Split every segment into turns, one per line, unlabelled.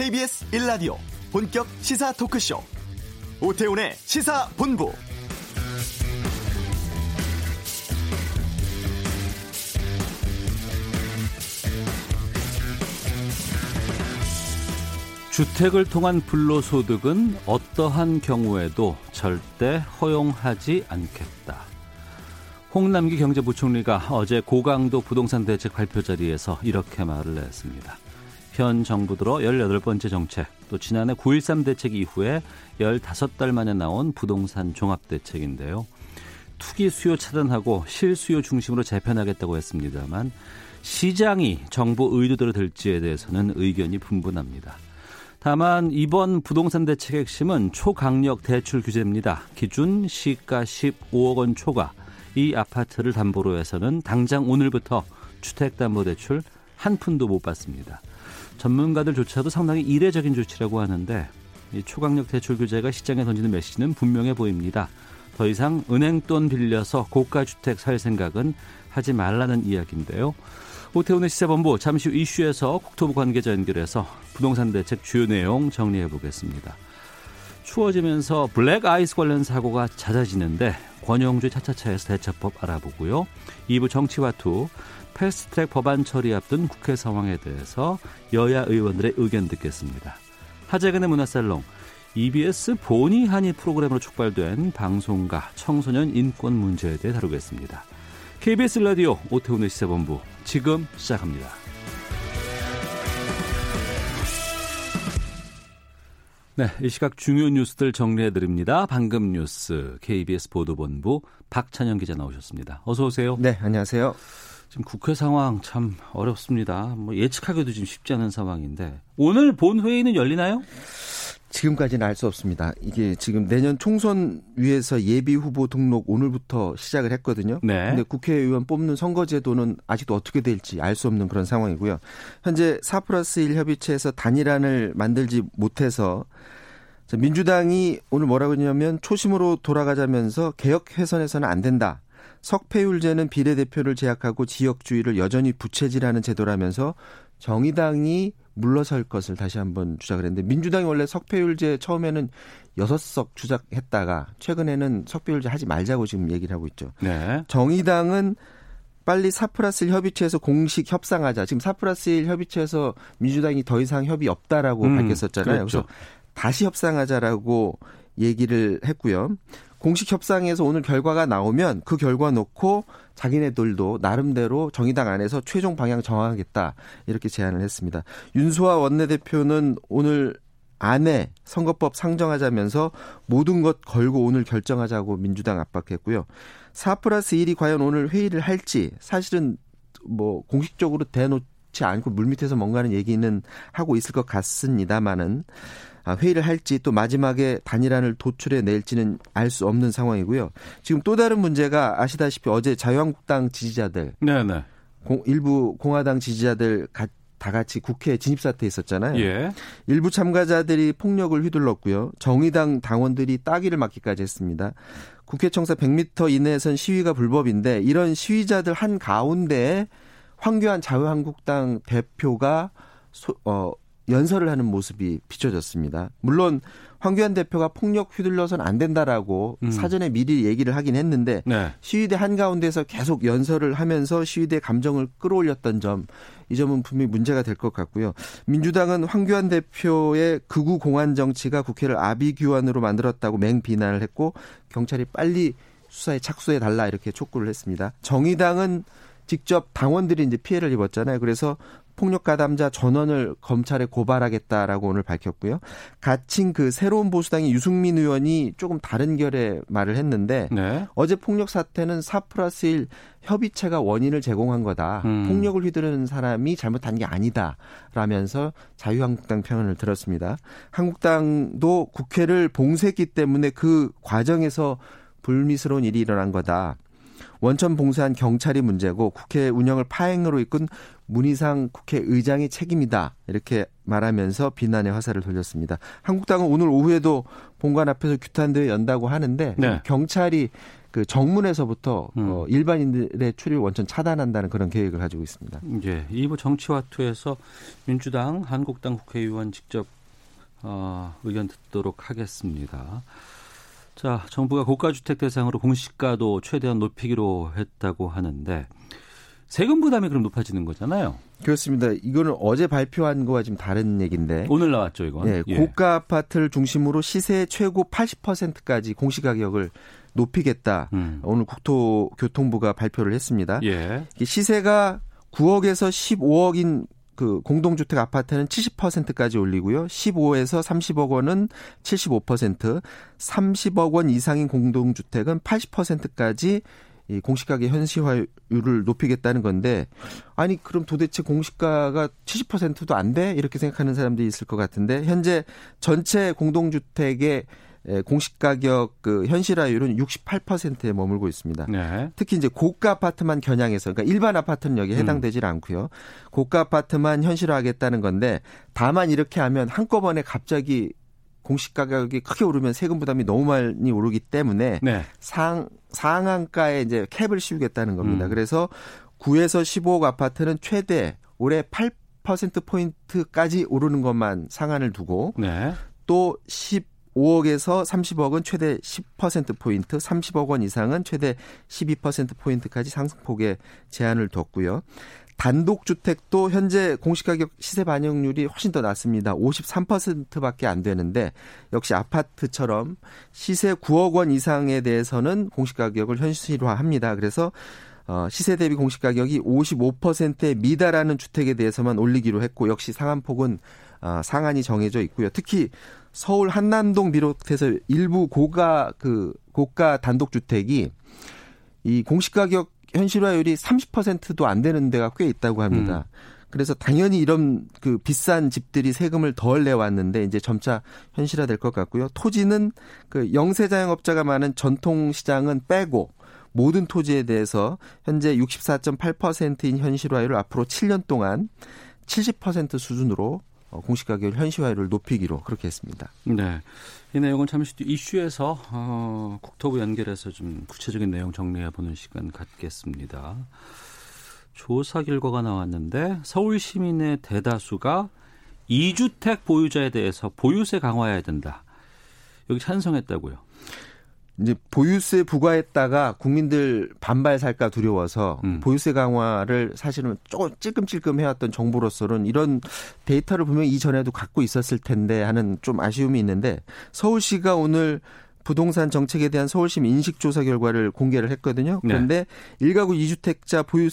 KBS 1라디오 본격 시사 토크쇼 오태훈의 시사본부
주택을 통한 불로소득은 어떠한 경우에도 절대 허용하지 않겠다. 홍남기 경제부총리가 어제 고강도 부동산 대책 발표 자리에서 이렇게 말을 했습니다. 현 정부 들어 18번째 정책, 또 지난해 9.13 대책 이후에 15달 만에 나온 부동산 종합대책인데요. 투기 수요 차단하고 실수요 중심으로 재편하겠다고 했습니다만 시장이 정부 의도대로 될지에 대해서는 의견이 분분합니다. 다만 이번 부동산 대책의 핵심은 초강력 대출 규제입니다. 기준 시가 15억 원 초과 이 아파트를 담보로 해서는 당장 오늘부터 주택담보대출 한 푼도 못 받습니다. 전문가들조차도 상당히 이례적인 조치라고 하는데 이 초강력 대출 규제가 시장에 던지는 메시지는 분명해 보입니다. 더 이상 은행 돈 빌려서 고가 주택 살 생각은 하지 말라는 이야기인데요. 오태훈의 시사본부 잠시 후 이슈에서 국토부 관계자 연결해서 부동산 대책 주요 내용 정리해 보겠습니다. 추워지면서 블랙 아이스 관련 사고가 잦아지는데 권용주 차차차에서 대처법 알아보고요. 2부 정치와 투 패스트트랙 법안 처리 앞둔 국회 상황에 대해서 여야 의원들의 의견 듣겠습니다. 하재근의 문화살롱 EBS 보니 하니 프로그램으로 촉발된 방송가 청소년 인권 문제에 대해 다루겠습니다. KBS 라디오 오태훈의 시사본부 지금 시작합니다. 네, 이 시각 중요 뉴스들 정리해 드립니다. 방금 뉴스 KBS 보도본부 박찬영 기자 나오셨습니다. 어서 오세요.
네, 안녕하세요.
지금 국회 상황 참 어렵습니다. 뭐 예측하기도 좀 쉽지 않은 상황인데 오늘 본 회의는 열리나요?
지금까지는 알 수 없습니다. 이게 지금 내년 총선 위해서 예비 후보 등록 오늘부터 시작을 했거든요. 네. 근데 국회의원 뽑는 선거제도는 아직도 어떻게 될지 알 수 없는 그런 상황이고요. 현재 4 플러스 1 협의체에서 단일안을 만들지 못해서 민주당이 오늘 뭐라고 했냐면 초심으로 돌아가자면서 개혁 훼손해서는 안 된다. 석패율제는 비례대표를 제약하고 지역주의를 여전히 부채질하는 제도라면서 정의당이 물러설 것을 다시 한번 주장을 했는데 민주당이 원래 석패율제 처음에는 여섯 석 주장했다가 최근에는 석패율제 하지 말자고 지금 얘기를 하고 있죠. 네. 정의당은 빨리 4 플러스 1 협의체에서 공식 협상하자. 지금 4 플러스 1 협의체에서 민주당이 더 이상 협의 없다라고 음, 밝혔었잖아요. 그렇죠. 그래서 다시 협상하자라고 얘기를 했고요. 공식 협상에서 오늘 결과가 나오면 그 결과 놓고 자기네들도 나름대로 정의당 안에서 최종 방향 정하겠다 이렇게 제안을 했습니다. 윤소아 원내대표는 오늘 안에 선거법 상정하자면서 모든 것 걸고 오늘 결정하자고 민주당 압박했고요. 4 플러스 1이 과연 오늘 회의를 할지 사실은 뭐 공식적으로 대놓지 않고 물밑에서 뭔가는 얘기는 하고 있을 것 같습니다만은 아, 회의를 할지 또 마지막에 단일안을 도출해 낼지는 알 수 없는 상황이고요. 지금 또 다른 문제가 아시다시피 어제 자유한국당 지지자들, 네네. 공, 일부 공화당 지지자들 가, 다 같이 국회 진입 사태 있었잖아요. 예. 일부 참가자들이 폭력을 휘둘렀고요. 정의당 당원들이 따기를 맞기까지 했습니다. 국회 청사 100m 이내에선 시위가 불법인데 이런 시위자들 한 가운데 황교안 자유한국당 대표가 소, 어, 연설을 하는 모습이 비춰졌습니다. 물론 황교안 대표가 폭력 휘둘러서는 안 된다라고 음. 사전에 미리 얘기를 하긴 했는데 네. 시위대 한가운데서 계속 연설을 하면서 시위대 감정을 끌어올렸던 점 이 점은 분명히 문제가 될 것 같고요. 민주당은 황교안 대표의 극우 공안 정치가 국회를 아비규환으로 만들었다고 맹비난을 했고 경찰이 빨리 수사에 착수해 달라 이렇게 촉구를 했습니다. 정의당은 직접 당원들이 이제 피해를 입었잖아요. 그래서 폭력 가담자 전원을 검찰에 고발하겠다라고 오늘 밝혔고요. 가칭 그 새로운 보수당의 유승민 의원이 조금 다른 결의 말을 했는데 네. 어제 폭력 사태는 4 플러스 1 협의체가 원인을 제공한 거다. 음. 폭력을 휘두르는 사람이 잘못한 게 아니다 라면서 자유한국당 편을 들었습니다. 한국당도 국회를 봉쇄했기 때문에 그 과정에서 불미스러운 일이 일어난 거다. 원천 봉쇄한 경찰이 문제고 국회 운영을 파행으로 이끈 문희상 국회의장의 책임이다. 이렇게 말하면서 비난의 화살을 돌렸습니다. 한국당은 오늘 오후에도 본관 앞에서 규탄대회 연다고 하는데 네. 경찰이 그 정문에서부터 음. 어, 일반인들의 출입을 원천 차단한다는 그런 계획을 가지고 있습니다.
예, 이부 정치화투에서 민주당, 한국당 국회의원 직접 어, 의견 듣도록 하겠습니다. 자, 정부가 고가주택 대상으로 공시가도 최대한 높이기로 했다고 하는데 세금 부담이 그럼 높아지는 거잖아요.
그렇습니다. 이거는 어제 발표한 거와 좀 다른 얘기인데.
오늘 나왔죠, 이건.
네, 예. 고가 아파트를 중심으로 시세 최고 80%까지 공시 가격을 높이겠다. 음. 오늘 국토교통부가 발표를 했습니다. 예. 시세가 9억에서 15억인 그 공동주택 아파트는 70%까지 올리고요. 15에서 30억 원은 75%, 30억 원 이상인 공동주택은 80%까지 이 공시가격 현실화율을 높이겠다는 건데 아니 그럼 도대체 공시가가 70%도 안 돼? 이렇게 생각하는 사람들이 있을 것 같은데 현재 전체 공동주택의 공시 가격 그 현실화율은 68%에 머물고 있습니다. 네. 특히 이제 고가 아파트만 겨냥해서 그러니까 일반 아파트는 여기에 음. 해당되질 음. 않고요. 고가 아파트만 현실화하겠다는 건데 다만 이렇게 하면 한꺼번에 갑자기 공시 가격이 크게 오르면 세금 부담이 너무 많이 오르기 때문에 네. 상 상한가에 이제 캡을 씌우겠다는 겁니다. 음. 그래서 9에서 15억 아파트는 최대 올해 8% 포인트까지 오르는 것만 상한을 두고 네. 또 15억에서 30억은 최대 10% 포인트, 30억 원 이상은 최대 12% 포인트까지 상승폭에 제한을 뒀고요. 단독주택도 현재 공시가격 시세 반영률이 훨씬 더 낮습니다. 53%밖에 안 되는데 역시 아파트처럼 시세 9억 원 이상에 대해서는 공시가격을 현실화합니다. 그래서 어, 시세 대비 공시가격이 55%에 미달하는 주택에 대해서만 올리기로 했고 역시 상한폭은 어, 상한이 정해져 있고요. 특히 서울 한남동 비롯해서 일부 고가 그 고가 단독 주택이 이 공시 가격 현실화율이 30%도 안 되는 데가 꽤 있다고 합니다. 음. 그래서 당연히 이런 그 비싼 집들이 세금을 덜 내왔는데 이제 점차 현실화될 것 같고요. 토지는 그 영세 자영업자가 많은 전통 시장은 빼고 모든 토지에 대해서 현재 64.8%인 현실화율을 앞으로 7년 동안 70% 수준으로 어, 공시 가격 현실화율을 높이기로 그렇게 했습니다.
네. 이 내용은 잠시 뒤 이슈에서 어, 국토부 연결해서 좀 구체적인 내용 정리해 보는 시간 갖겠습니다. 조사 결과가 나왔는데 서울 시민의 대다수가 2주택 보유자에 대해서 보유세 강화해야 된다. 여기 찬성했다고요.
이제 보유세 부과했다가 국민들 반발 살까 두려워서 음. 보유세 강화를 사실은 조금 찔끔찔끔 해왔던 정부로서는 이런 데이터를 분명히 이전에도 갖고 있었을 텐데 하는 좀 아쉬움이 있는데 서울시가 오늘 부동산 정책에 대한 서울시 인식조사 결과를 공개를 했거든요. 네. 그런데 네. 1가구 2주택자 보유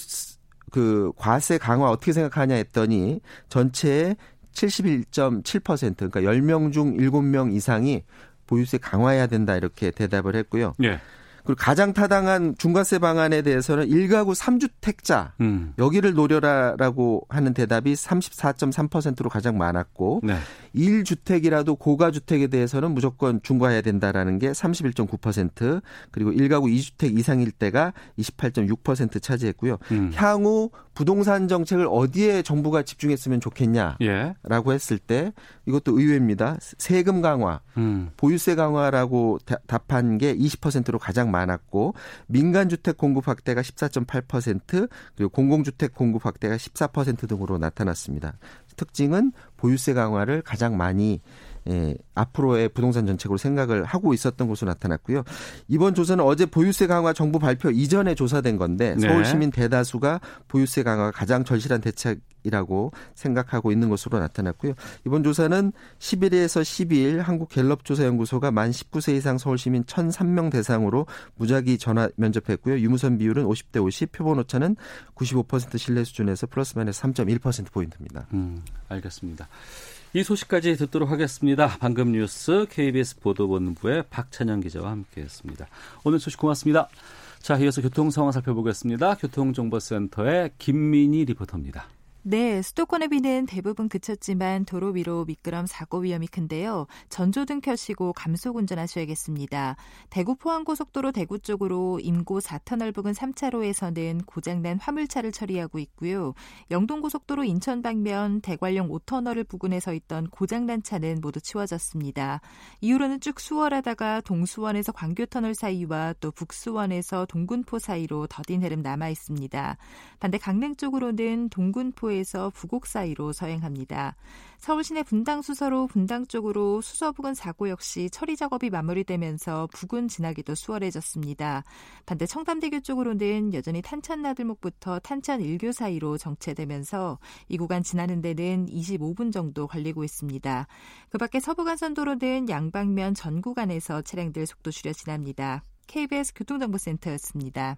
그 과세 강화 어떻게 생각하냐 했더니 전체의 71.7% 그러니까 10명 중 7명 이상이 보유세 강화해야 된다 이렇게 대답을 했고요. 예. 그리고 가장 타당한 중과세 방안에 대해서는 1가구 3주택자 음. 여기를 노려라라고 하는 대답이 34.3%로 가장 많았고 네. 1주택이라도 고가 주택에 대해서는 무조건 중과해야 된다라는 게 31.9% 그리고 1가구 2주택 이상일 때가 28.6% 차지했고요. 음. 향후 부동산 정책을 어디에 정부가 집중했으면 좋겠냐라고 예. 했을 때 이것도 의외입니다. 세금 강화, 음. 보유세 강화라고 다, 답한 게 20%로 가장 많았고 민간 주택 공급 확대가 14.8% 그리고 공공주택 공급 확대가 14% 등으로 나타났습니다. 특징은 보유세 강화를 가장 많이 예, 앞으로의 부동산 정책으로 생각을 하고 있었던 것으로 나타났고요. 이번 조사는 어제 보유세 강화 정부 발표 이전에 조사된 건데 네. 서울 시민 대다수가 보유세 강화가 가장 절실한 대책 이라고 생각하고 있는 것으로 나타났고요. 이번 조사는 11일에서 12일 한국갤럽조사연구소가 만 19세 이상 서울 시민 1,003명 대상으로 무작위 전화 면접했고요. 유무선 비율은 50대 50, 표본 오차는 95% 신뢰 수준에서 플러스 마이너스 3.1% 포인트입니다.
음, 알겠습니다. 이 소식까지 듣도록 하겠습니다. 방금 뉴스 KBS 보도본부의 박찬영 기자와 함께했습니다. 오늘 소식 고맙습니다. 자, 이어서 교통 상황 살펴보겠습니다. 교통정보센터의 김민희 리포터입니다.
네, 수도권의 비는 대부분 그쳤지만 도로 위로 미끄럼 사고 위험이 큰데요. 전조등 켜시고 감속 운전하셔야겠습니다. 대구 포항고속도로 대구 쪽으로 임고 4터널 부근 3차로에서는 고장난 화물차를 처리하고 있고요. 영동고속도로 인천 방면 대관령 5터널을 부근에 서 있던 고장난 차는 모두 치워졌습니다. 이후로는 쭉 수월하다가 동수원에서 광교터널 사이와 또 북수원에서 동군포 사이로 더딘 흐름 남아 있습니다. 반대 강릉 쪽으로는 동군포에 에서 부곡 사이로 서행합니다. 서울 시내 분당 수서로 분당 쪽으로 수서 부근 사고 역시 처리 작업이 마무리되면서 부근 지나기도 수월해졌습니다. 반대 청담대교 쪽으로는 여전히 탄천 나들목부터 탄천 일교 사이로 정체되면서 이 구간 지나는 데는 25분 정도 걸리고 있습니다. 그 밖에 서부간선도로는 양방면 전 구간에서 차량들 속도 줄여 지납니다. KBS 교통정보센터였습니다.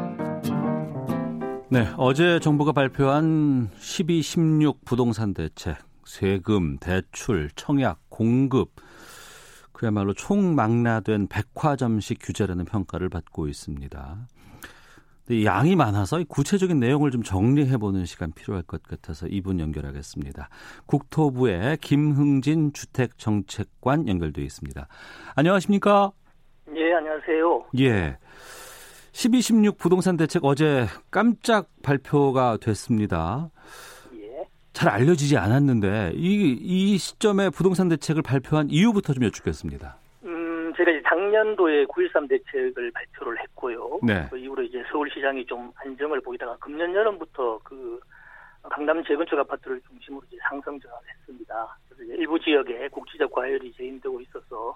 네, 어제 정부가 발표한 12, 16 부동산 대책, 세금, 대출, 청약, 공급, 그야말로 총망라된 백화점식 규제라는 평가를 받고 있습니다. 양이 많아서 구체적인 내용을 좀 정리해보는 시간 필요할 것 같아서 이분 연결하겠습니다. 국토부의 김흥진 주택정책관 연결되어 있습니다. 안녕하십니까?
예, 안녕하세요.
예. 12, 16 부동산 대책 어제 깜짝 발표가 됐습니다. 예. 잘 알려지지 않았는데 이, 이 시점에 부동산 대책을 발표한 이유부터 좀 여쭙겠습니다.
음, 제가 이제 작년도에 9.13 대책을 발표를 했고요.
네.
그 이후로 이제 서울시장이 좀 안정을 보이다가 금년 여름부터 그 강남 재건축 아파트를 중심으로 이제 상승 전환했습니다. 그래서 일부 지역에 국지적 과열이 재임되고 있어서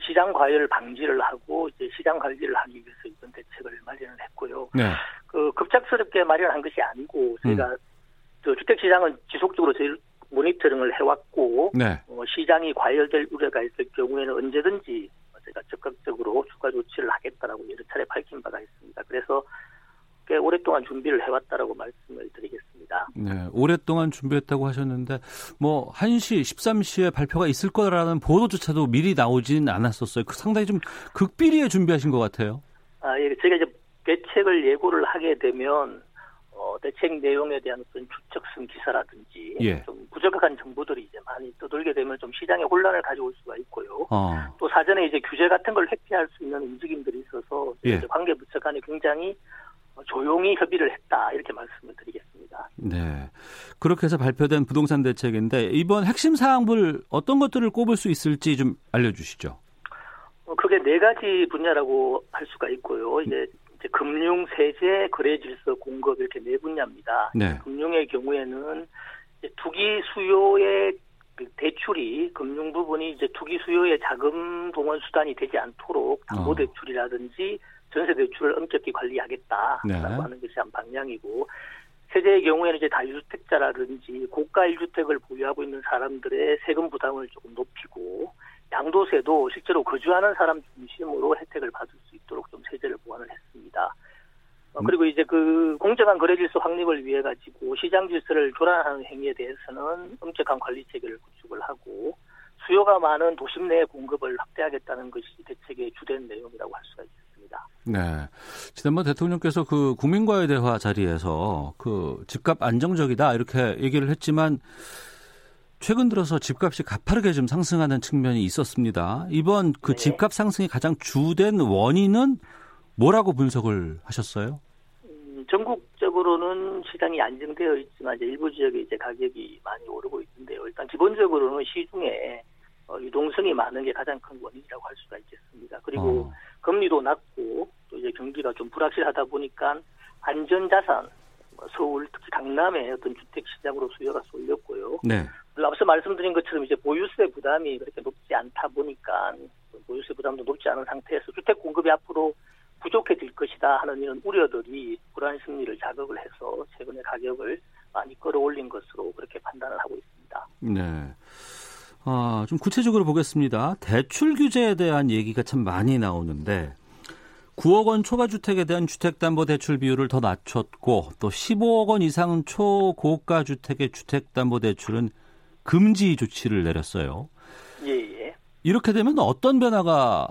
시장 과열 방지를 하고 이제 시장 관리를 하기 위해서 이번 대책을 마련을 했고요.
네.
그 급작스럽게 마련한 것이 아니고 저희가 음. 저 주택 시장은 지속적으로 저희 모니터링을 해왔고
네.
어, 시장이 과열될 우려가 있을 경우에는 언제든지 제가 적극적으로 추가 조치를 하겠다라고 여러 차례 밝힌 바가 있습니다. 그래서 꽤 오랫동안 준비를 해왔다라고 말씀을 드리겠습니다.
네, 오랫동안 준비했다고 하셨는데 뭐 1시, 13시에 발표가 있을 거라는 보도조차도 미리 나오진 않았었어요. 그 상당히 좀 극비리에 준비하신 것 같아요.
아, 예, 제가 이제 대책을 예고를 하게 되면 어, 대책 내용에 대한 어떤 추측성 기사라든지
예.
좀 부적합한 정보들이 이제 많이 떠돌게 되면 좀 시장에 혼란을 가져올 수가 있고요.
어.
또 사전에 이제 규제 같은 걸 회피할 수 있는 움직임들이 있어서
예.
관계 부처 간에 굉장히 조용히 협의를 했다 이렇게 말씀을 드리겠습니다.
네. 그렇게 해서 발표된 부동산 대책인데 이번 핵심 사항들 어떤 것들을 꼽을 수 있을지 좀 알려주시죠.
어, 크게 네 가지 분야라고 할 수가 있고요. 이제, 이제 금융, 세제, 거래 질서, 공급 이렇게 네 분야입니다.
네.
금융의 경우에는 투기 수요의 그 대출이 금융 부분이 이제 투기 수요의 자금 동원 수단이 되지 않도록 담보 어. 대출이라든지 전세 대출을 엄격히 관리하겠다라고 네. 하는 것이 한 방향이고 세제의 경우에는 이제 다주택자라든지 고가 1주택을 보유하고 있는 사람들의 세금 부담을 조금 높이고 양도세도 실제로 거주하는 사람 중심으로 혜택을 받을 수 있도록 좀 세제를 보완을 했습니다. 어, 음. 그리고 이제 그 공정한 거래 질서 확립을 위해 가지고 시장 질서를 교란하는 행위에 대해서는 엄격한 관리 체계를 구축을 하고 수요가 많은 도심 내 공급을 확대하겠다는 것이 대책의 주된 내용이라고 할 수가 있습니다.
네. 지난번 대통령께서 그 국민과의 대화 자리에서 그 집값 안정적이다 이렇게 얘기를 했지만 최근 들어서 집값이 가파르게 좀 상승하는 측면이 있었습니다. 이번 그 네. 집값 상승이 가장 주된 원인은 뭐라고 분석을 하셨어요?
음, 전국적으로는 시장이 안정되어 있지만 이제 일부 지역에 이제 가격이 많이 오르고 있는데요. 일단 기본적으로는 시중에 어, 유동성이 많은 게 가장 큰 원인이라고 할 수가 있겠습니다. 그리고 어. 금리도 낮고 또 이제 경기가 좀 불확실하다 보니까 안전자산 뭐 서울 특히 강남의 어떤 주택 시장으로 수요가 쏠렸고요.
네.
앞서 말씀드린 것처럼 이제 보유세 부담이 그렇게 높지 않다 보니까 보유세 부담도 높지 않은 상태에서 주택 공급이 앞으로 부족해질 것이다. 것이다 하는 이런 우려들이 불안 심리를 자극을 해서 최근에 가격을 많이 끌어올린 것으로 그렇게 판단을 하고 있습니다.
네. 아, 좀 구체적으로 보겠습니다. 대출 규제에 대한 얘기가 참 많이 나오는데 9억 원 초과 주택에 대한 주택담보 대출 비율을 더 낮췄고 또 15억 원 이상 초고가 주택의 주택담보 대출은 금지 조치를 내렸어요.
예, 예.
이렇게 되면 어떤 변화가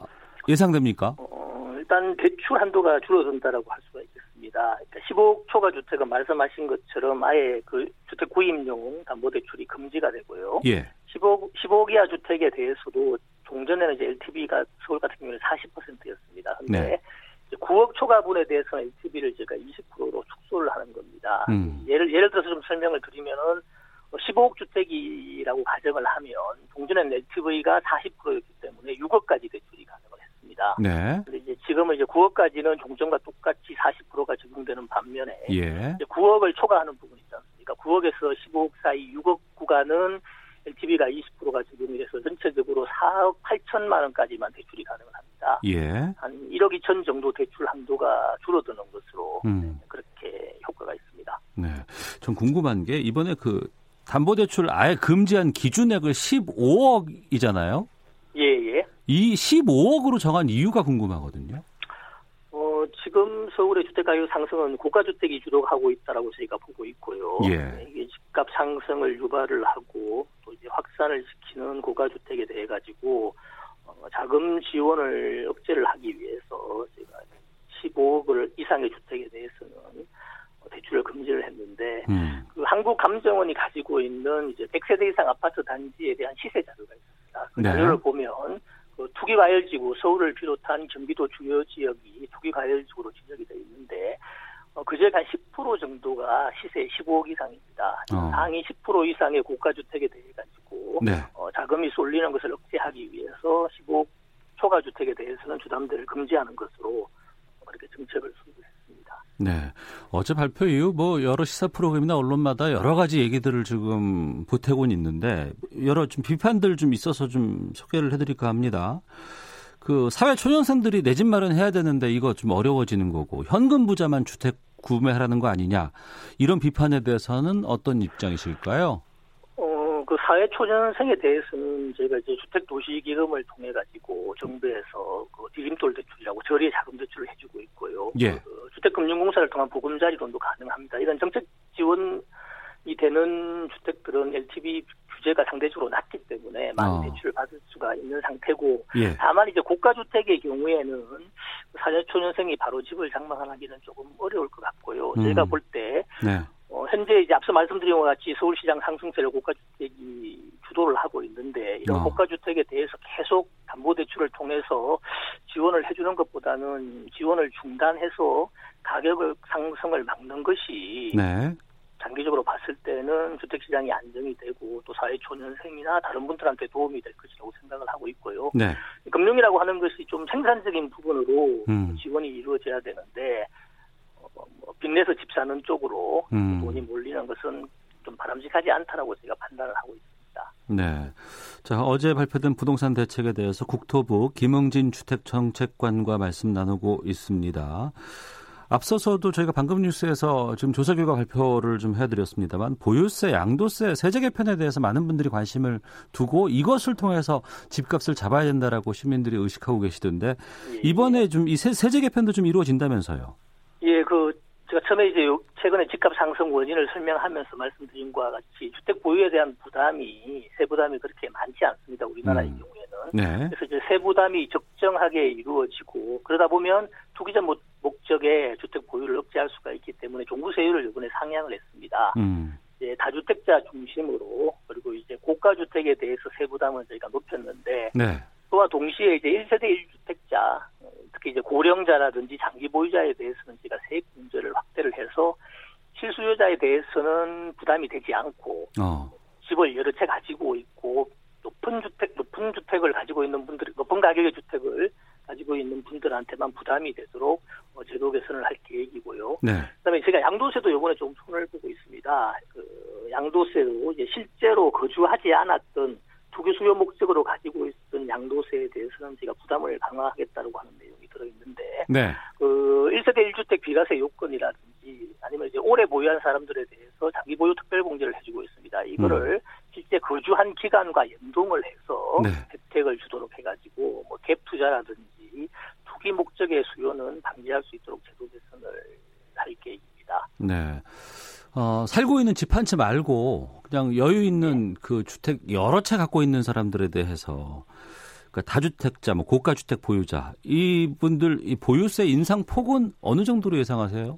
예상됩니까?
어, 일단 대출 한도가 줄어든다라고 할 수가 있겠습니다. 그러니까 15억 초과 주택은 말씀하신 것처럼 아예 그 주택 구입용 담보 대출이 금지가 되고요.
예.
15억, 15억 이하 주택에 대해서도 종전에는 이제 LTV가 서울 같은 경우는 40%였습니다. 근데 네. 9억 초과분에 대해서는 LTV를 제가 20%로 축소를 하는 겁니다. 음. 예를 예를 들어서 좀 설명을 드리면은 15억 뭐 주택이라고 가정을 하면 종전에는 LTV가 40%였기 때문에 6억까지 대출이 가능을 했습니다.
네.
근데 이제 지금은 이제 9억까지는 종전과 똑같이 40%가 적용되는 반면에
예.
9억을 초과하는 부분이 있지 않습니까? 9억에서 15억 사이 6억 구간은 LTV가 20%가 적용이 돼서 전체적으로 4억 8천만 원까지만 대출이 가능합니다.
예.
한 1억 2천 정도 대출 한도가 줄어드는 것으로
음.
그렇게 효과가 있습니다.
네. 전 궁금한 게 이번에 그 담보대출 아예 금지한 기준액을 15억이잖아요.
예, 예.
이 15억으로 정한 이유가 궁금하거든요.
어, 지금 서울의 주택가격 상승은 고가주택이 주도하고 있다라고 저희가 보고 있고요.
예.
이게 집값 상승을 유발을 하고 또 이제 확산을 시키는 고가주택에 대해 가지고 어, 자금 지원을 억제를 하기 위해서 제가 15억을 이상의 주택에 대해서는 대출을 금지를 했는데
음.
그 한국감정원이 가지고 있는 이제 100세대 이상 아파트 단지에 대한 시세 자료가 있습니다. 그
네.
자료를 보면 그 투기과열지구 서울을 비롯한 경기도 주요 지역이 투기과열지구로 지적이 되어 있는데 어, 그중에 한10% 정도가 시세 15억 이상입니다.
어.
상위 10% 이상의 고가주택에 대해 가지고
네.
어, 자금이 쏠리는 것을 억제하기 위해서 15억 초과주택에 대해서는 주담대를 금지하는 것으로 그렇게 정책을 수립했습니다.
네. 어제 발표 이후 뭐 여러 시사 프로그램이나 언론마다 여러 가지 얘기들을 지금 보태곤 있는데 여러 좀 비판들 좀 있어서 좀 소개를 해드릴까 합니다. 그 사회 초년생들이 내 집 마련해야 되는데 이거 좀 어려워지는 거고 현금 부자만 주택 구매하라는 거 아니냐 이런 비판에 대해서는 어떤 입장이실까요?
어, 그 사회 초년생에 대해서는 저희가 이제 주택 도시 기금을 통해 가지고 정부에서 그 디딤돌 대출이라고 저리의 자금 대출을 해주고 있고요.
예.
그 주택금융공사를 통한 보금자리론도 가능합니다. 이런 정책 지원이 되는 주택들은 LTV 규제가 상대적으로 낮기 때문에 많은
어.
대출을 받을 수가 있는 상태고
예.
다만 이제 고가 주택의 경우에는 사회 초년생이 바로 집을 장만하기는 조금 어려울 것 같고요.
음.
제가 볼때
네.
어, 현재 이제 앞서 말씀드린 것 같이 서울시장 상승세를 고가주택이 주도를 하고 있는데 이런
어.
고가주택에 대해서 계속 담보대출을 통해서 지원을 해주는 것보다는 지원을 중단해서 가격을 상승을 막는 것이
네.
장기적으로 봤을 때는 주택시장이 안정이 되고 또 사회 초년생이나 다른 분들한테 도움이 될 것이라고 생각을 하고 있고요.
네.
금융이라고 하는 것이 좀 생산적인 부분으로
음.
지원이 이루어져야 되는데 빚내서 집 사는 쪽으로
음.
돈이 몰리는 것은 좀 바람직하지 않다라고 제가 판단을 하고 있습니다.
네. 자, 어제 발표된 부동산 대책에 대해서 국토부 김흥진 주택정책관과 말씀 나누고 있습니다. 앞서서도 저희가 방금 뉴스에서 지금 조사 결과 발표를 좀 해드렸습니다만 보유세, 양도세, 세제 개편에 대해서 많은 분들이 관심을 두고 이것을 통해서 집값을 잡아야 된다라고 시민들이 의식하고 계시던데
예.
이번에 좀 이 세제 개편도 좀 이루어진다면서요?
예, 그 제가 처음에 이제 요- 최근에 집값 상승 원인을 설명하면서 말씀드린 것과 같이 주택 보유에 대한 부담이 세부담이 그렇게 많지 않습니다. 우리나라의
음.
경우에는.
네.
그래서 이제 세부담이 적정하게 이루어지고 그러다 보면 투기적 목- 목적의 주택 보유를 억제할 수가 있기 때문에 종부세율을 이번에 상향을 했습니다.
음.
이제 다주택자 중심으로 그리고 이제 고가 주택에 대해서 세부담을 저희가 높였는데
네.
또한 동시에 이제 1세대 1주택자 특히 이제 고령자라든지 장기 보유자에 대해서는 제가 세액 공제를 확대를 해서 실수요자에 대해서는 부담이 되지 않고
어.
집을 여러 채 가지고 있고 높은 주택 높은 주택을 가지고 있는 분들 높은 가격의 주택을 가지고 있는 분들한테만 부담이 되도록 어, 제도 개선을 할 계획이고요.
네.
그다음에 제가 양도세도 이번에 좀 손을 보고 있습니다. 그 양도세로 이제 실제로 거주하지 않았던 투기 수요 목적으로 가지고 있던 양도세에 대해서는 제가 부담을 강화하겠다고 하는 내용이 들어있는데
네.
그 1세대 주택 비과세 요건이라든지 아니면 이제 오래 보유한 사람들에 대해서 장기 보유 특별 공제를 해주고 있습니다. 이거를 음. 실제 거주한 기간과 연동을 해서 네. 혜택을 주도록 해가지고 뭐 갭 투자라든지 투기 목적의 수요는 방지할 수 있도록 제도 개선을 할 계획입니다.
네. 어, 살고 있는 집 한 채 말고 그냥 여유 있는 네. 그 주택 여러 채 갖고 있는 사람들에 대해서 그러니까 다주택자, 뭐 고가주택 보유자 이분들 이 보유세 인상 폭은 어느 정도로 예상하세요?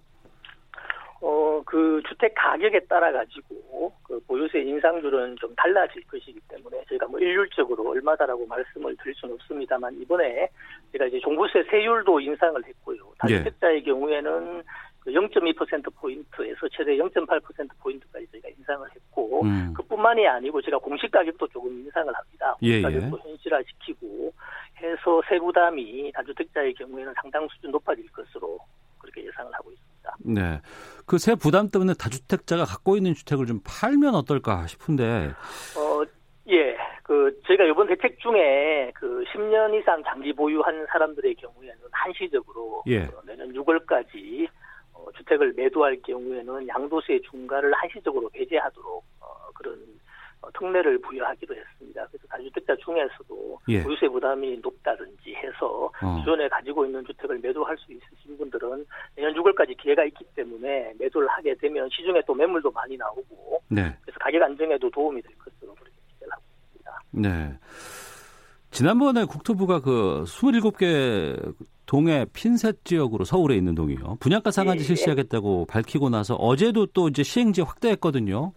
어, 그 주택 가격에 따라 가지고 그 보유세 인상률은 좀 달라질 것이기 때문에 저희가 뭐 일률적으로 얼마다라고 말씀을 드릴 수는 없습니다만 이번에 제가 이제 종부세 세율도 인상을 했고요. 다주택자의 예. 경우에는 0.2%포인트에서 그 최대 0.8%포인트까지 저희가 인상을 했고, 음. 그뿐만이 아니고 제가 공시 가격도 조금 인상을 합니다. 공시 예, 가격도 예. 현실화시키고 해서 세부담이 다주택자의 경우에는 상당 수준 높아질 것으로 그렇게 예상을 하고 있습니다.
네. 그 세 부담 때문에 다주택자가 갖고 있는 주택을 좀 팔면 어떨까 싶은데.
어, 예. 그, 저희가 이번 대책 중에 그 10년 이상 장기 보유한 사람들의 경우에는 한시적으로 예. 내년 6월까지 어, 주택을 매도할 경우에는 양도세 중과를 한시적으로 배제하도록 어, 그런 어, 특례를 부여하기로 했습니다. 그래서 다주택자 중에서도 예. 보유세 부담이 높다든지 해서 어. 기존에 가지고 있는 주택을 매도할 수 있으신 분들은 내년 6월까지 기회가 있기 때문에 매도를 하게 되면 시중에 또 매물도 많이 나오고 네. 그래서 가격 안정에도 도움이 될 것으로 그렇게 기대를 하고 있습니다.
네. 지난번에 국토부가 그 27개 동해 핀셋 지역으로 서울에 있는 동이요. 분양가 상한제 예. 실시하겠다고 밝히고 나서 어제도 또 이제 시행지 확대했거든요.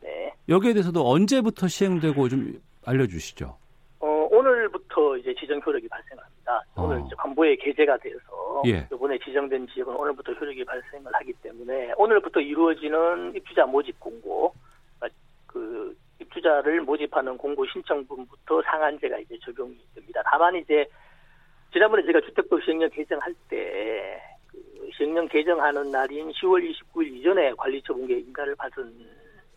네. 여기에 대해서도 언제부터 시행되고 좀 알려주시죠.
어, 오늘부터 이제 지정 효력이 발생합니다. 어. 오늘 이제 관보에 게재가 돼서 예. 이번에 지정된 지역은 오늘부터 효력이 발생을 하기 때문에 오늘부터 이루어지는 입주자 모집 공고 그 입주자를 모집하는 공고 신청분부터 상한제가 이제 적용이 됩니다. 다만 이제 지난번에 제가 주택법 시행령 개정할 때, 그 시행령 개정하는 날인 10월 29일 이전에 관리처분계 인가를 받은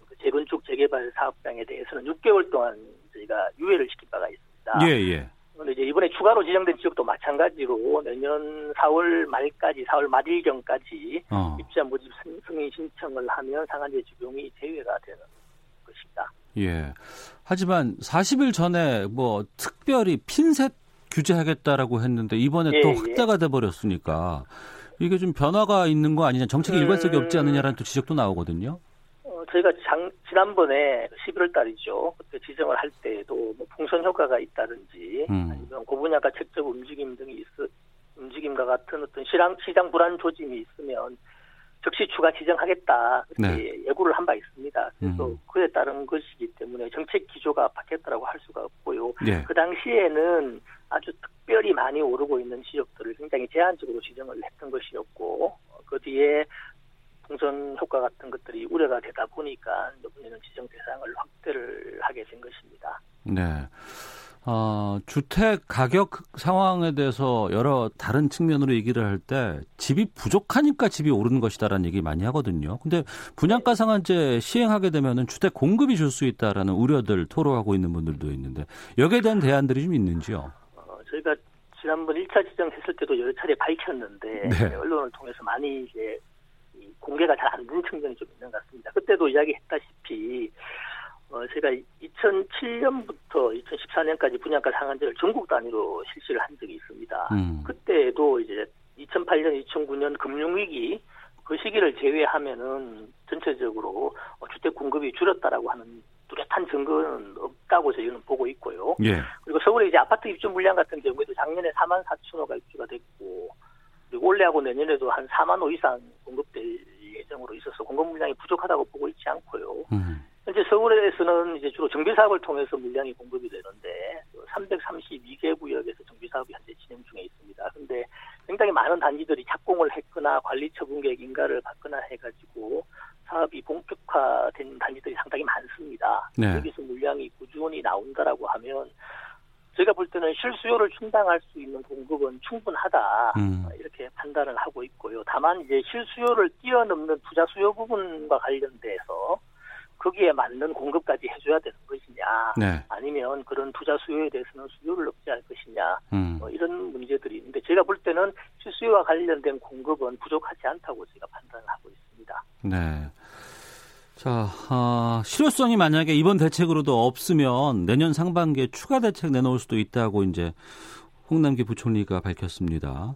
그 재건축 재개발 사업장에 대해서는 6개월 동안 저희가 유예를 시킨 바가 있습니다.
예, 예.
그런데 이제 이번에 추가로 지정된 지역도 마찬가지로 내년 4월 말까지, 4월 말일경까지 어. 입주자 모집 승인 신청을 하면 상한제 적용이 제외가 되는 것입니다.
예. 하지만 40일 전에 뭐 특별히 핀셋 규제하겠다라고 했는데 이번에 예, 또 예. 확대가 돼 버렸으니까 이게 좀 변화가 있는 거 아니냐 정책의 음... 일관성이 없지 않느냐라는 또 지적도 나오거든요.
어, 저희가 장, 지난번에 11월 달이죠. 그때 지정을 할 때에도 뭐 풍선 효과가 있다든지 음. 아니면 고분야가 책적 움직임 등이 있, 움직임과 같은 어떤 시장, 시장 불안 조짐이 있으면 즉시 추가 지정하겠다 그렇게 네. 예고를 한 바 있습니다. 그래서 음. 그에 따른 것이기 때문에 정책 기조가 바뀌었다고 할 수가 없고요. 네. 그 당시에는 아주 특별히 많이 오르고 있는 지역들을 굉장히 제한적으로 지정을 했던 것이었고 그 뒤에 풍선 효과 같은 것들이 우려가 되다 보니까 이번에는 지정 대상을 확대를 하게 된 것입니다.
네. 어, 주택 가격 상황에 대해서 여러 다른 측면으로 얘기를 할 때 집이 부족하니까 집이 오르는 것이다라는 얘기 많이 하거든요. 근데 분양가 상한제 시행하게 되면은 주택 공급이 줄 수 있다라는 우려들 토로하고 있는 분들도 있는데 여기에 대한 대안들이 좀 있는지요?
어, 저희가 지난번 1차 지정했을 때도 여러 차례 밝혔는데 네. 언론을 통해서 많이 이제 공개가 잘안된 측면이 좀 있는 것 같습니다. 그때도 이야기했다시피 어, 제가 2007년부터 2014년까지 분양가 상한제를 전국 단위로 실시를 한 적이 있습니다. 음. 그때도 이제 2008년, 2009년 금융위기 그 시기를 제외하면은 전체적으로 어, 주택 공급이 줄었다라고 하는 뚜렷한 증거는 없다고 저희는 보고 있고요. 예. 그리고 서울에 이제 아파트 입주 물량 같은 경우에도 작년에 4만 4천 호가 입주가 됐고 그리고 올해하고 내년에도 한 4만 호 이상 공급될 예정으로 있어서 공급 물량이 부족하다고 보고 있지 않고요. 음. 현재 서울에서는 이제 주로 정비 사업을 통해서 물량이 공급이 되는데 332개 구역에서 정비 사업이 현재 진행 중에 있습니다. 그런데 굉장히 많은 단지들이 착공을 했거나 관리 처분 계획 인가를 받거나 해가지고 사업이 본격화된 단지들이 상당히 많습니다. 네. 여기서 물량이 꾸준히 나온다라고 하면 저희가 볼 때는 실수요를 충당할 수 있는 공급은 충분하다 음. 이렇게 판단을 하고 있고요. 다만 이제 실수요를 뛰어넘는 투자 수요 부분과 관련돼서 거기에 맞는 공급까지 해줘야 되는 것이냐,
네.
아니면 그런 투자 수요에 대해서는 수요를 억제할 것이냐, 음. 뭐 이런 문제들이 있는데 제가 볼 때는 실수요와 관련된 공급은 부족하지 않다고 제가 판단을 하고 있습니다.
네. 자, 어, 실효성이 만약에 이번 대책으로도 없으면 내년 상반기에 추가 대책 내놓을 수도 있다고 이제 홍남기 부총리가 밝혔습니다.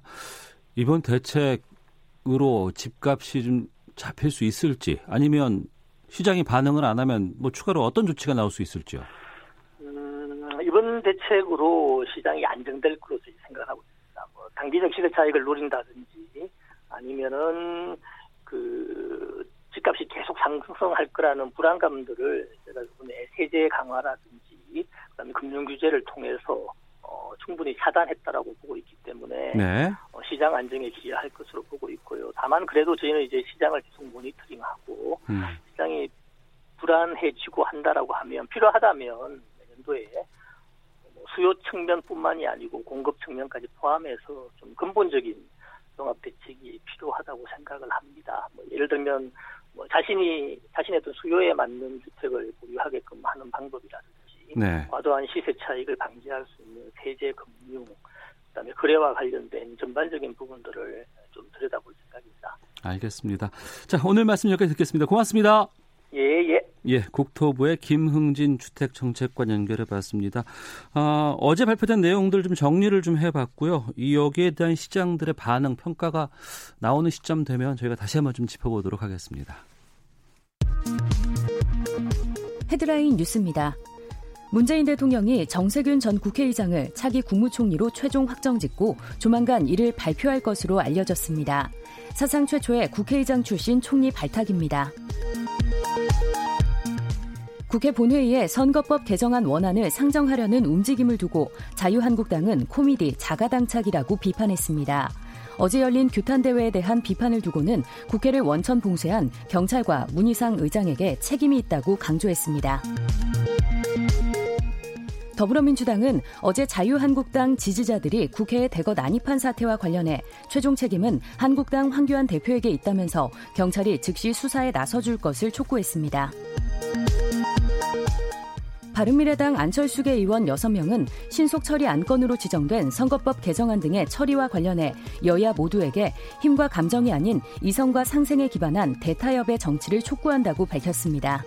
이번 대책으로 집값이 좀 잡힐 수 있을지 아니면 시장이 반응을 안 하면 뭐 추가로 어떤 조치가 나올 수 있을지요?
음, 이번 대책으로 시장이 안정될 것으로 생각하고 있습니다. 뭐 단기적 시대 차익을 노린다든지 아니면은 그 집값이 계속 상승할 거라는 불안감들을 제가 이번에 세제 강화라든지 그다음에 금융 규제를 통해서 어, 충분히 차단했다라고 보고 있기 때문에
네.
어, 시장 안정에 기여할 것으로 보고 있고요. 다만 그래도 저희는 이제 시장을 계속 모니터링하고 음. 불안해지고 한다라고 하면 필요하다면 내년도에 뭐 수요 측면뿐만이 아니고 공급 측면까지 포함해서 좀 근본적인 종합 대책이 필요하다고 생각을 합니다. 뭐 예를 들면 뭐 자신이 자신의 어떤 수요에 맞는 주택을 보유하게끔 하는 방법이라든지
네.
과도한 시세 차익을 방지할 수 있는 세제 금융 그다음에 거래와 관련된 전반적인 부분들을 좀 들여다볼 생각입니다.
알겠습니다. 자 오늘 말씀 여기까지 듣겠습니다. 고맙습니다.
예, 예.
예, 국토부의 김흥진 주택정책관 연결해 봤습니다. 아, 어제 발표된 내용들 좀 정리를 좀 해봤고요. 이 여기에 대한 시장들의 반응, 평가가 나오는 시점 되면 저희가 다시 한번 좀 짚어보도록 하겠습니다.
헤드라인 뉴스입니다. 문재인 대통령이 정세균 전 국회의장을 차기 국무총리로 최종 확정 짓고 조만간 이를 발표할 것으로 알려졌습니다. 사상 최초의 국회의장 출신 총리 발탁입니다. 국회 본회의에 선거법 개정안 원안을 상정하려는 움직임을 두고 자유한국당은 코미디 자가당착이라고 비판했습니다. 어제 열린 규탄대회에 대한 비판을 두고는 국회를 원천 봉쇄한 경찰과 문희상 의장에게 책임이 있다고 강조했습니다. 더불어민주당은 어제 자유한국당 지지자들이 국회에 대거 난입한 사태와 관련해 최종 책임은 한국당 황교안 대표에게 있다면서 경찰이 즉시 수사에 나서줄 것을 촉구했습니다. 바른미래당 안철수계 의원 6명은 신속 처리 안건으로 지정된 선거법 개정안 등의 처리와 관련해 여야 모두에게 힘과 감정이 아닌 이성과 상생에 기반한 대타협의 정치를 촉구한다고 밝혔습니다.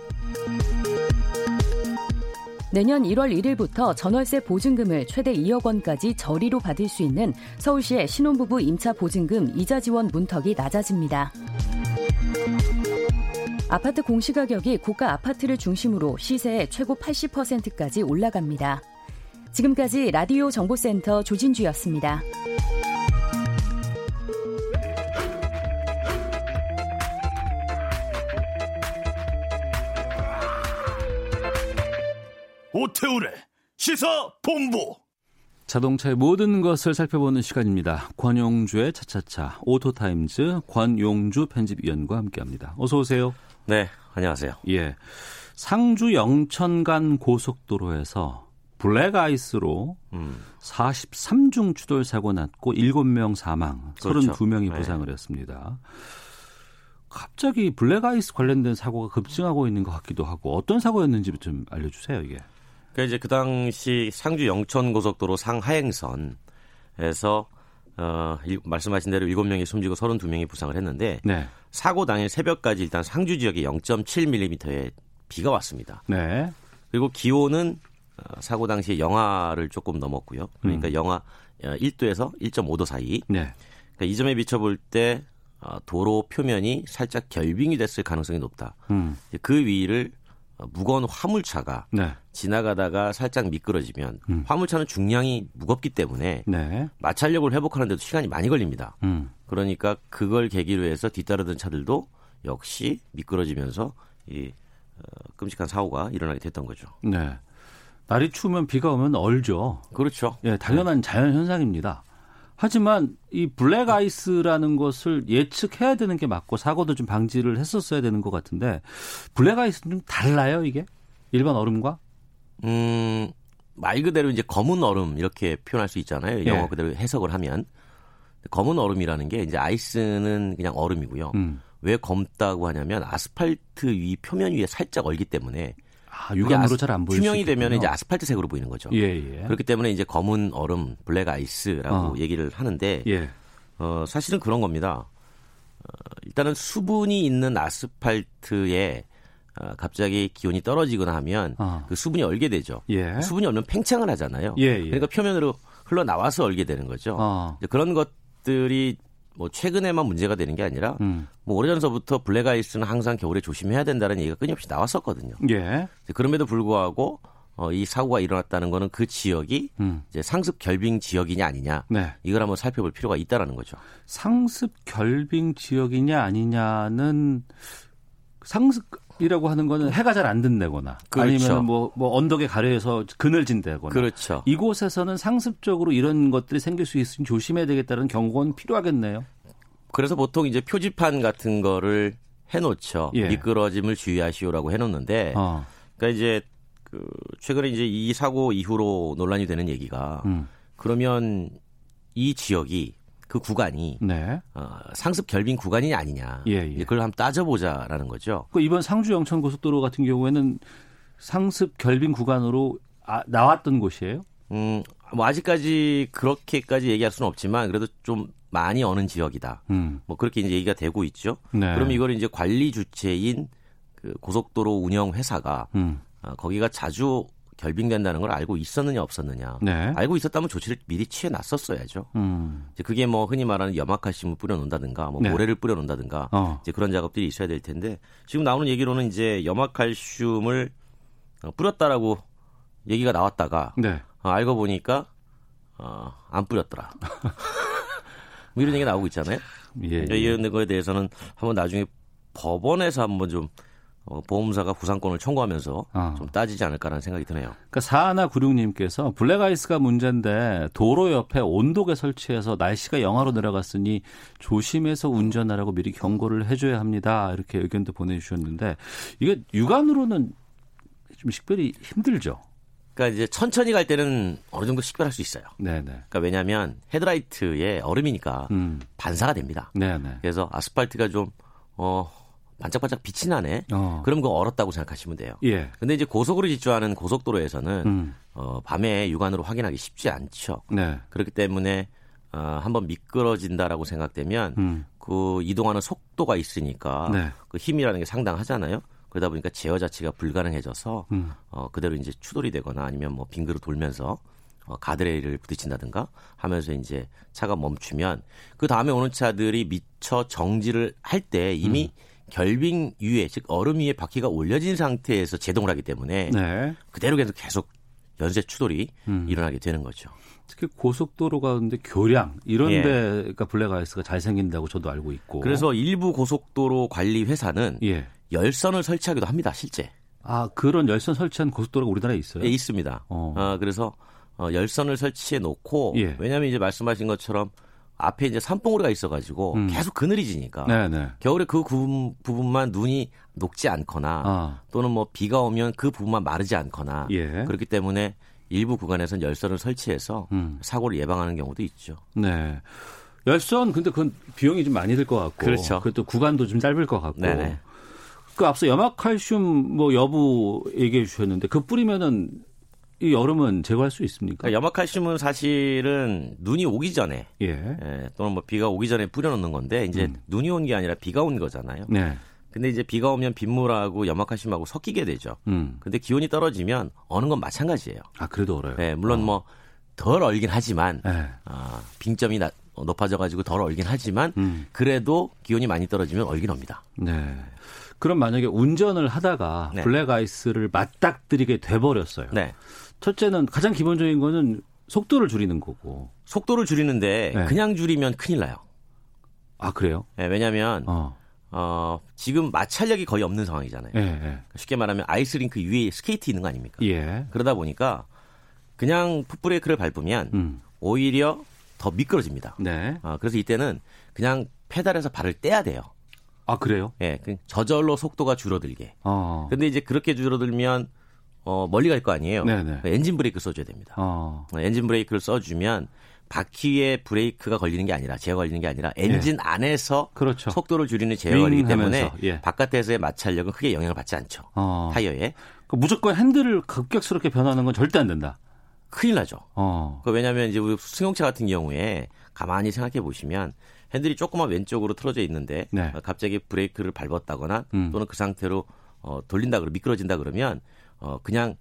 내년 1월 1일부터 전월세 보증금을 최대 2억 원까지 저리로 받을 수 있는 서울시의 신혼부부 임차 보증금 이자 지원 문턱이 낮아집니다. 아파트 공시가격이 고가 아파트를 중심으로 시세의 최고 80%까지 올라갑니다. 지금까지 라디오 정보센터 조진주였습니다.
오태훈의 시사 본부.
자동차의 모든 것을 살펴보는 시간입니다. 권용주의 차차차 오토타임즈 권용주 편집위원과 함께합니다. 어서 오세요.
네, 안녕하세요.
예, 상주 영천 간 고속도로에서 블랙 아이스로 음. 43중 추돌 사고 났고 7명 사망, 그렇죠. 32명이 부상을 네. 했습니다. 갑자기 블랙 아이스 관련된 사고가 급증하고 있는 것 같기도 하고 어떤 사고였는지 좀 알려주세요 이게.
그러니까 이제 그 당시 상주 영천 고속도로 상하행선에서 어, 말씀하신 대로 7명이 숨지고 32명이 부상을 했는데
네.
사고 당일 새벽까지 일단 상주 지역에 0.7mm의 비가 왔습니다.
네.
그리고 기온은 어, 사고 당시에 영하를 조금 넘었고요. 그러니까 음. 영하 1도에서 어, 1.5도 사이.
네.
그러니까 이 점에 비춰볼 때 어, 도로 표면이 살짝 결빙이 됐을 가능성이 높다.
음.
그 위를 무거운 화물차가
네.
지나가다가 살짝 미끄러지면
음.
화물차는 중량이 무겁기 때문에
네.
마찰력을 회복하는데도 시간이 많이 걸립니다.
음.
그러니까 그걸 계기로 해서 뒤따르던 차들도 역시 미끄러지면서 이 어, 끔찍한 사고가 일어나게 됐던 거죠.
네. 날이 추우면 비가 오면 얼죠.
그렇죠.
예, 당연한 네. 자연 현상입니다. 하지만 이 블랙 아이스라는 것을 예측해야 되는 게 맞고 사고도 좀 방지를 했었어야 되는 것 같은데 블랙 아이스는 좀 달라요 이게 일반 얼음과?
음. 말 그대로 이제 검은 얼음 이렇게 표현할 수 있잖아요. 영어 예. 그대로 해석을 하면 검은 얼음이라는 게 이제 아이스는 그냥 얼음이고요.
음.
왜 검다고 하냐면 아스팔트 위 표면 위에 살짝 얼기 때문에
아, 육안으로 잘 안 보일
투명이 되면 이제 아스팔트색으로 보이는 거죠.
예, 예.
그렇기 때문에 이제 검은 얼음, 블랙 아이스라고 어. 얘기를 하는데
예.
어, 사실은 그런 겁니다. 어, 일단은 수분이 있는 아스팔트에 어, 갑자기 기온이 떨어지거나 하면 어. 그 수분이 얼게 되죠.
예.
수분이 얼면 팽창을 하잖아요.
예, 예.
그러니까 표면으로 흘러 나와서 얼게 되는 거죠.
어.
그런 것들이 뭐 최근에만 문제가 되는 게 아니라
음.
뭐 오래전서부터 블랙 아이스는 항상 겨울에 조심해야 된다는 얘기가 끊임없이 나왔었거든요.
예.
그럼에도 불구하고 어, 이 사고가 일어났다는 거는 그 지역이
음.
이제 상습 결빙 지역이냐 아니냐
네.
이걸 한번 살펴볼 필요가 있다라는 거죠.
상습 결빙 지역이냐 아니냐는 상습 이라고 하는 거는 해가 잘 안 든다거나
그렇죠.
아니면 뭐, 뭐 언덕에 가려서 그늘진다거나
그렇죠.
이곳에서는 상습적으로 이런 것들이 생길 수 있으니 조심해야 되겠다는 경고는 필요하겠네요.
그래서 보통 이제 표지판 같은 거를 해놓죠.
예.
미끄러짐을 주의하시오라고 해놓는데,
어.
그러니까 이제 그 최근에 이제 이 사고 이후로 논란이 되는 얘기가
음.
그러면 이 지역이 그 구간이
네.
어, 상습 결빙 구간이 아니냐.
예, 예.
그걸 한번 따져보자라는 거죠.
그 이번 상주 영천 고속도로 같은 경우에는 상습 결빙 구간으로 아, 나왔던 곳이에요?
음, 뭐 아직까지 그렇게까지 얘기할 수는 없지만 그래도 좀 많이 어는 지역이다.
음.
뭐 그렇게 이제 얘기가 되고 있죠.
네.
그럼 이걸 이제 관리 주체인 그 고속도로 운영 회사가
음.
어, 거기가 자주 결빙된다는 걸 알고 있었느냐 없었느냐.
네.
알고 있었다면 조치를 미리 취해 놨었어야죠.
음.
이제 그게 뭐 흔히 말하는 염화칼슘을 뿌려놓는다든가 뭐
네.
모래를 뿌려놓는다든가
어.
이제 그런 작업들이 있어야 될 텐데 지금 나오는 얘기로는 이제 염화칼슘을 어, 뿌렸다라고 얘기가 나왔다가
네.
어, 알고 보니까 어, 안 뿌렸더라. 뭐 이런 얘기 가 나오고 있잖아요.
예.
예. 이런 거에 대해서는 한번 나중에 법원에서 한번 좀 어, 보험사가 구상권을 청구하면서
아.
좀 따지지 않을까라는 생각이 드네요.
그러니까 사하나 구룡님께서 블랙아이스가 문제인데 도로 옆에 온도계 설치해서 날씨가 영하로 내려갔으니 조심해서 운전하라고 미리 경고를 해줘야 합니다. 이렇게 의견도 보내주셨는데 이게 육안으로는 좀 식별이 힘들죠.
그러니까 이제 천천히 갈 때는 어느 정도 식별할 수 있어요.
네네.
그러니까 왜냐하면 헤드라이트에 얼음이니까
음.
반사가 됩니다.
네네.
그래서 아스팔트가 좀 어, 반짝반짝 빛이 나네.
어.
그럼 그거 얼었다고 생각하시면 돼요.
예.
근데 이제 고속으로 질주하는 고속도로에서는
음.
어, 밤에 육안으로 확인하기 쉽지 않죠.
네.
그렇기 때문에 어, 한번 미끄러진다라고 생각되면
음.
그 이동하는 속도가 있으니까
네.
그 힘이라는 게 상당하잖아요. 그러다 보니까 제어 자체가 불가능해져서
음.
어, 그대로 이제 추돌이 되거나 아니면 뭐 빙그로 돌면서 어, 가드레일을 부딪힌다든가 하면서 이제 차가 멈추면 그 다음에 오는 차들이 미처 정지를 할 때 이미
음.
결빙 위에 즉 얼음 위에 바퀴가 올려진 상태에서 제동을 하기 때문에
네.
그대로 계속 계속 연쇄 추돌이
음.
일어나게 되는 거죠.
특히 고속도로 가운데 교량 이런
예.
데가 블랙아이스가 잘 생긴다고 저도 알고 있고.
그래서 일부 고속도로 관리 회사는
예.
열선을 설치하기도 합니다. 실제.
아 그런 열선 설치한 고속도로가 우리나라에 있어요?
예, 있습니다.
어.
어, 그래서 어, 열선을 설치해 놓고
예.
왜냐하면 이제 말씀하신 것처럼 앞에 이제 산봉우리가 있어가지고
음.
계속 그늘이 지니까
네네.
겨울에 그 부분, 부분만 눈이 녹지 않거나
아.
또는 뭐 비가 오면 그 부분만 마르지 않거나
예.
그렇기 때문에 일부 구간에서는 열선을 설치해서
음.
사고를 예방하는 경우도 있죠.
네. 열선 근데 그건 비용이 좀 많이 들 것 같고
그렇죠.
그것도 구간도 좀 짧을 것 같고.
네네.
그 앞서 염화칼슘 뭐 여부 얘기해 주셨는데 그 뿌리면은 이 여름은 제거할 수 있습니까?
그러니까 염화칼슘은 사실은 눈이 오기 전에
예.
예, 또는 뭐 비가 오기 전에 뿌려놓는 건데 이제
음.
눈이 온 게 아니라 비가 온 거잖아요.
네.
근데 이제 비가 오면 빗물하고 염화칼슘하고 섞이게 되죠.
음.
근데 기온이 떨어지면 어는 건 마찬가지예요.
아 그래도 얼어요.
예, 물론
어.
뭐덜 얼긴 하지만
네.
아, 빙점이 나- 높아져가지고 덜 얼긴 하지만
음.
그래도 기온이 많이 떨어지면 얼긴 합니다.
네. 그럼 만약에 운전을 하다가
네.
블랙 아이스를 맞닥뜨리게 돼버렸어요.
네.
첫째는 가장 기본적인 거는 속도를 줄이는 거고.
속도를 줄이는데
네.
그냥 줄이면 큰일 나요.
아 그래요?
예, 왜냐하면
어.
어, 지금 마찰력이 거의 없는 상황이잖아요.
예. 예.
쉽게 말하면 아이스링크 위에 스케이트 있는 거 아닙니까?
예.
그러다 보니까 그냥 풋브레이크를 밟으면
음.
오히려 더 미끄러집니다.
네.
아, 그래서 이때는 그냥 페달에서 발을 떼야 돼요.
아 그래요?
예, 그 저절로 속도가 줄어들게.
어.
근데 이제 그렇게 줄어들면 어, 멀리 갈 거 아니에요.
네네.
엔진 브레이크 써줘야 됩니다.
어.
어, 엔진 브레이크를 써주면 바퀴에 브레이크가 걸리는 게 아니라 제어가 걸리는 게 아니라 엔진 예. 안에서 그렇죠. 속도를 줄이는 제어가 걸리기 때문에 예. 바깥에서의 마찰력은 크게 영향을 받지 않죠. 어. 타이어에.
그 무조건 핸들을 급격스럽게 변하는 건 절대 안 된다.
큰일 나죠. 어. 그 왜냐하면 이제 우리 승용차 같은 경우에 가만히 생각해 보시면 핸들이 조금만 왼쪽으로 틀어져 있는데 네. 갑자기 브레이크를 밟았다거나 음. 또는 그 상태로 어, 돌린다 그러 미끄러진다 그러면 어, 그냥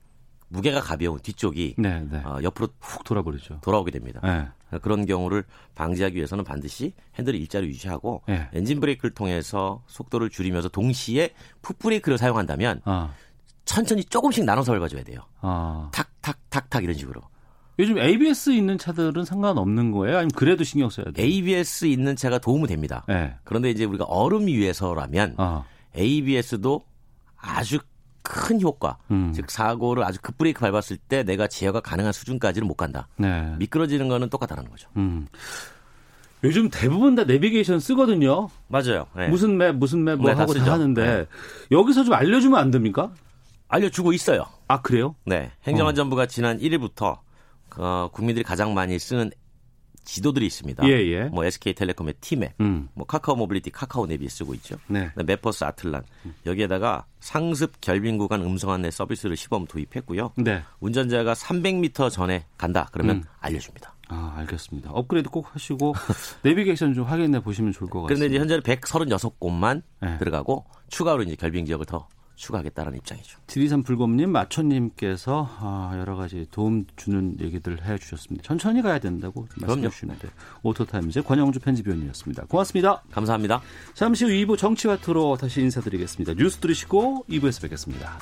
무게가 가벼운 뒤쪽이 네, 네. 어, 옆으로 훅 돌아버리죠. 돌아오게 됩니다. 네. 그런 경우를 방지하기 위해서는 반드시 핸들을 일자로 유지하고 네. 엔진 브레이크를 통해서 속도를 줄이면서 동시에 풋 브레이크를 사용한다면 아. 천천히 조금씩 나눠서 밟아줘야 돼요. 아. 탁 탁 탁 탁 이런 식으로.
요즘 ABS 있는 차들은 상관없는 거예요? 아니면 그래도 신경 써야 돼요?
ABS 있는 차가 도움은 됩니다. 네. 그런데 이제 우리가 얼음 위에서라면 아. ABS도 아주 큰 효과, 음. 즉 사고를 아주 급브레이크 밟았을 때 내가 제어가 가능한 수준까지는 못 간다. 네. 미끄러지는 거는 똑같다는 거죠. 음.
요즘 대부분 다 내비게이션 쓰거든요.
맞아요. 네.
무슨 맵, 무슨 맵뭐 네, 하고 다 하는데 네. 여기서 좀 알려주면 안 됩니까?
알려주고 있어요.
아 그래요?
네. 행정안전부가 어. 지난 1일부터 어, 국민들이 가장 많이 쓰는 지도들이 있습니다. 예, 예. 뭐 SK텔레콤의 티맵, 음. 뭐 카카오 모빌리티 카카오 내비 쓰고 있죠. 네. 맵퍼스 아틀란 여기에다가 상습 결빙 구간 음성 안내 서비스를 시범 도입했고요. 네. 운전자가 300m 전에 간다 그러면 음. 알려줍니다.
아, 알겠습니다. 업그레이드 꼭 하시고 내비게이션 좀 확인해 보시면 좋을 것 같습니다.
그런데 이제 현재는 136곳만 네. 들어가고 추가로 이제 결빙 지역을 더 추가하겠다는 입장이죠.
지리산 불곰님, 마초님께서 아, 여러 가지 도움 주는 얘기들 해주셨습니다. 천천히 가야 된다고 말씀해 주시는데 오토타임즈 권용주 편집위원이었습니다. 고맙습니다.
감사합니다.
잠시 후 2부 정치와투로 다시 인사드리겠습니다. 뉴스 들으시고 2부에서 뵙겠습니다.